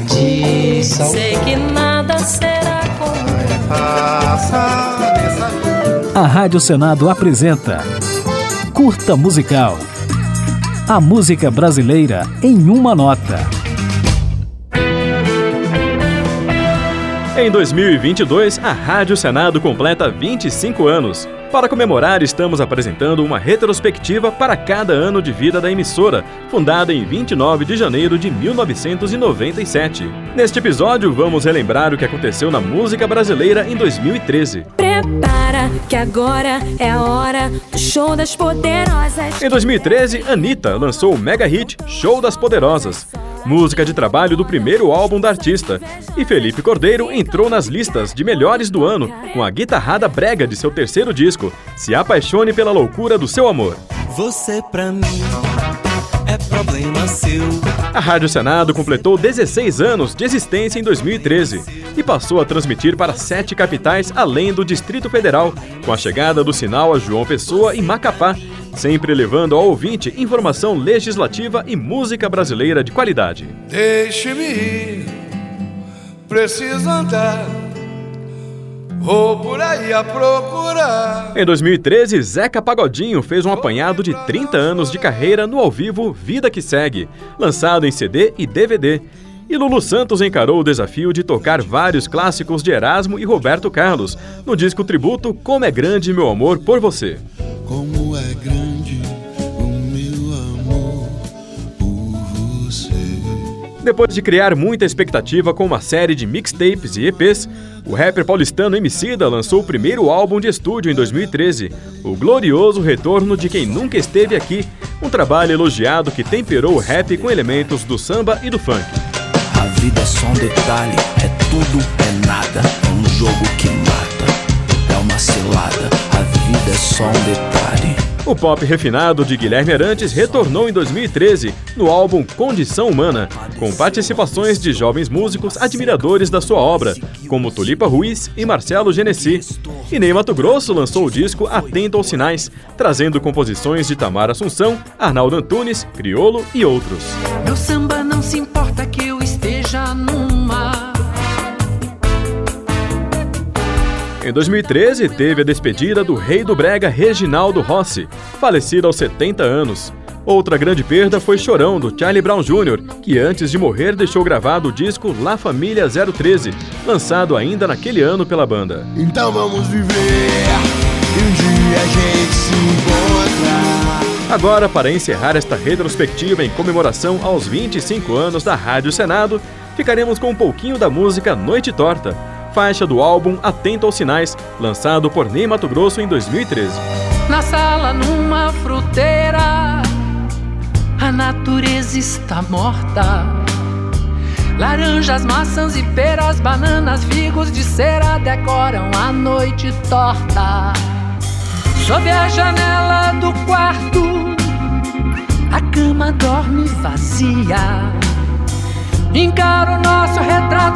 tradição. Sei que nada será como A Rádio Senado apresenta Curta Musical. A música brasileira em uma nota. Em 2022, a Rádio Senado completa 25 anos. Para comemorar, estamos apresentando uma retrospectiva para cada ano de vida da emissora, fundada em 29 de janeiro de 1997. Neste episódio, vamos relembrar o que aconteceu na música brasileira em 2013. Prepara, que agora é a hora do show das poderosas. Em 2013, Anitta lançou o mega hit Show das Poderosas música de trabalho do primeiro álbum da artista. E Felipe Cordeiro entrou nas listas de melhores do ano com a guitarrada brega de seu terceiro disco, Se Apaixone pela Loucura do Seu Amor. Você pra mim é problema seu. A Rádio Senado completou 16 anos de existência em 2013 e passou a transmitir para sete capitais além do Distrito Federal, com a chegada do sinal a João Pessoa e Macapá, sempre levando ao ouvinte informação legislativa e música brasileira de qualidade. Deixe-me ir, preciso andar. Vou por aí a procurar. Em 2013, Zeca Pagodinho fez um apanhado de 30 anos de carreira no ao vivo Vida que Segue, lançado em CD e DVD. E Lulu Santos encarou o desafio de tocar vários clássicos de Erasmo e Roberto Carlos no disco tributo Como é Grande Meu Amor por Você. Depois de criar muita expectativa com uma série de mixtapes e EPs, o rapper paulistano Emicida lançou o primeiro álbum de estúdio em 2013, o glorioso retorno de quem nunca esteve aqui, um trabalho elogiado que temperou o rap com elementos do samba e do funk. A vida é só um detalhe, é tudo, é nada, é um jogo que mata, é uma cilada, a vida é só um detalhe. O pop refinado de Guilherme Arantes retornou em 2013 no álbum Condição Humana, com participações de jovens músicos admiradores da sua obra, como Tulipa Ruiz e Marcelo Genesi. E Ney Mato Grosso lançou o disco Atento aos Sinais, trazendo composições de Tamara Assunção, Arnaldo Antunes, Criolo e outros. Meu samba não se importa que eu esteja numa. Em 2013, teve a despedida do rei do brega Reginaldo Rossi, falecido aos 70 anos. Outra grande perda foi Chorão, do Charlie Brown Jr., que antes de morrer deixou gravado o disco La Família 013, lançado ainda naquele ano pela banda. Então vamos viver e um dia a gente se encontra. Agora, para encerrar esta retrospectiva em comemoração aos 25 anos da Rádio Senado, ficaremos com um pouquinho da música Noite Torta, faixa do álbum Atento aos Sinais, lançado por Ney Mato Grosso em 2013. Na sala, numa fruteira, a natureza está morta. Laranjas, maçãs e peras, bananas, figos de cera decoram a noite torta. Sob a janela do quarto, a cama dorme vazia. Encaro nosso retrato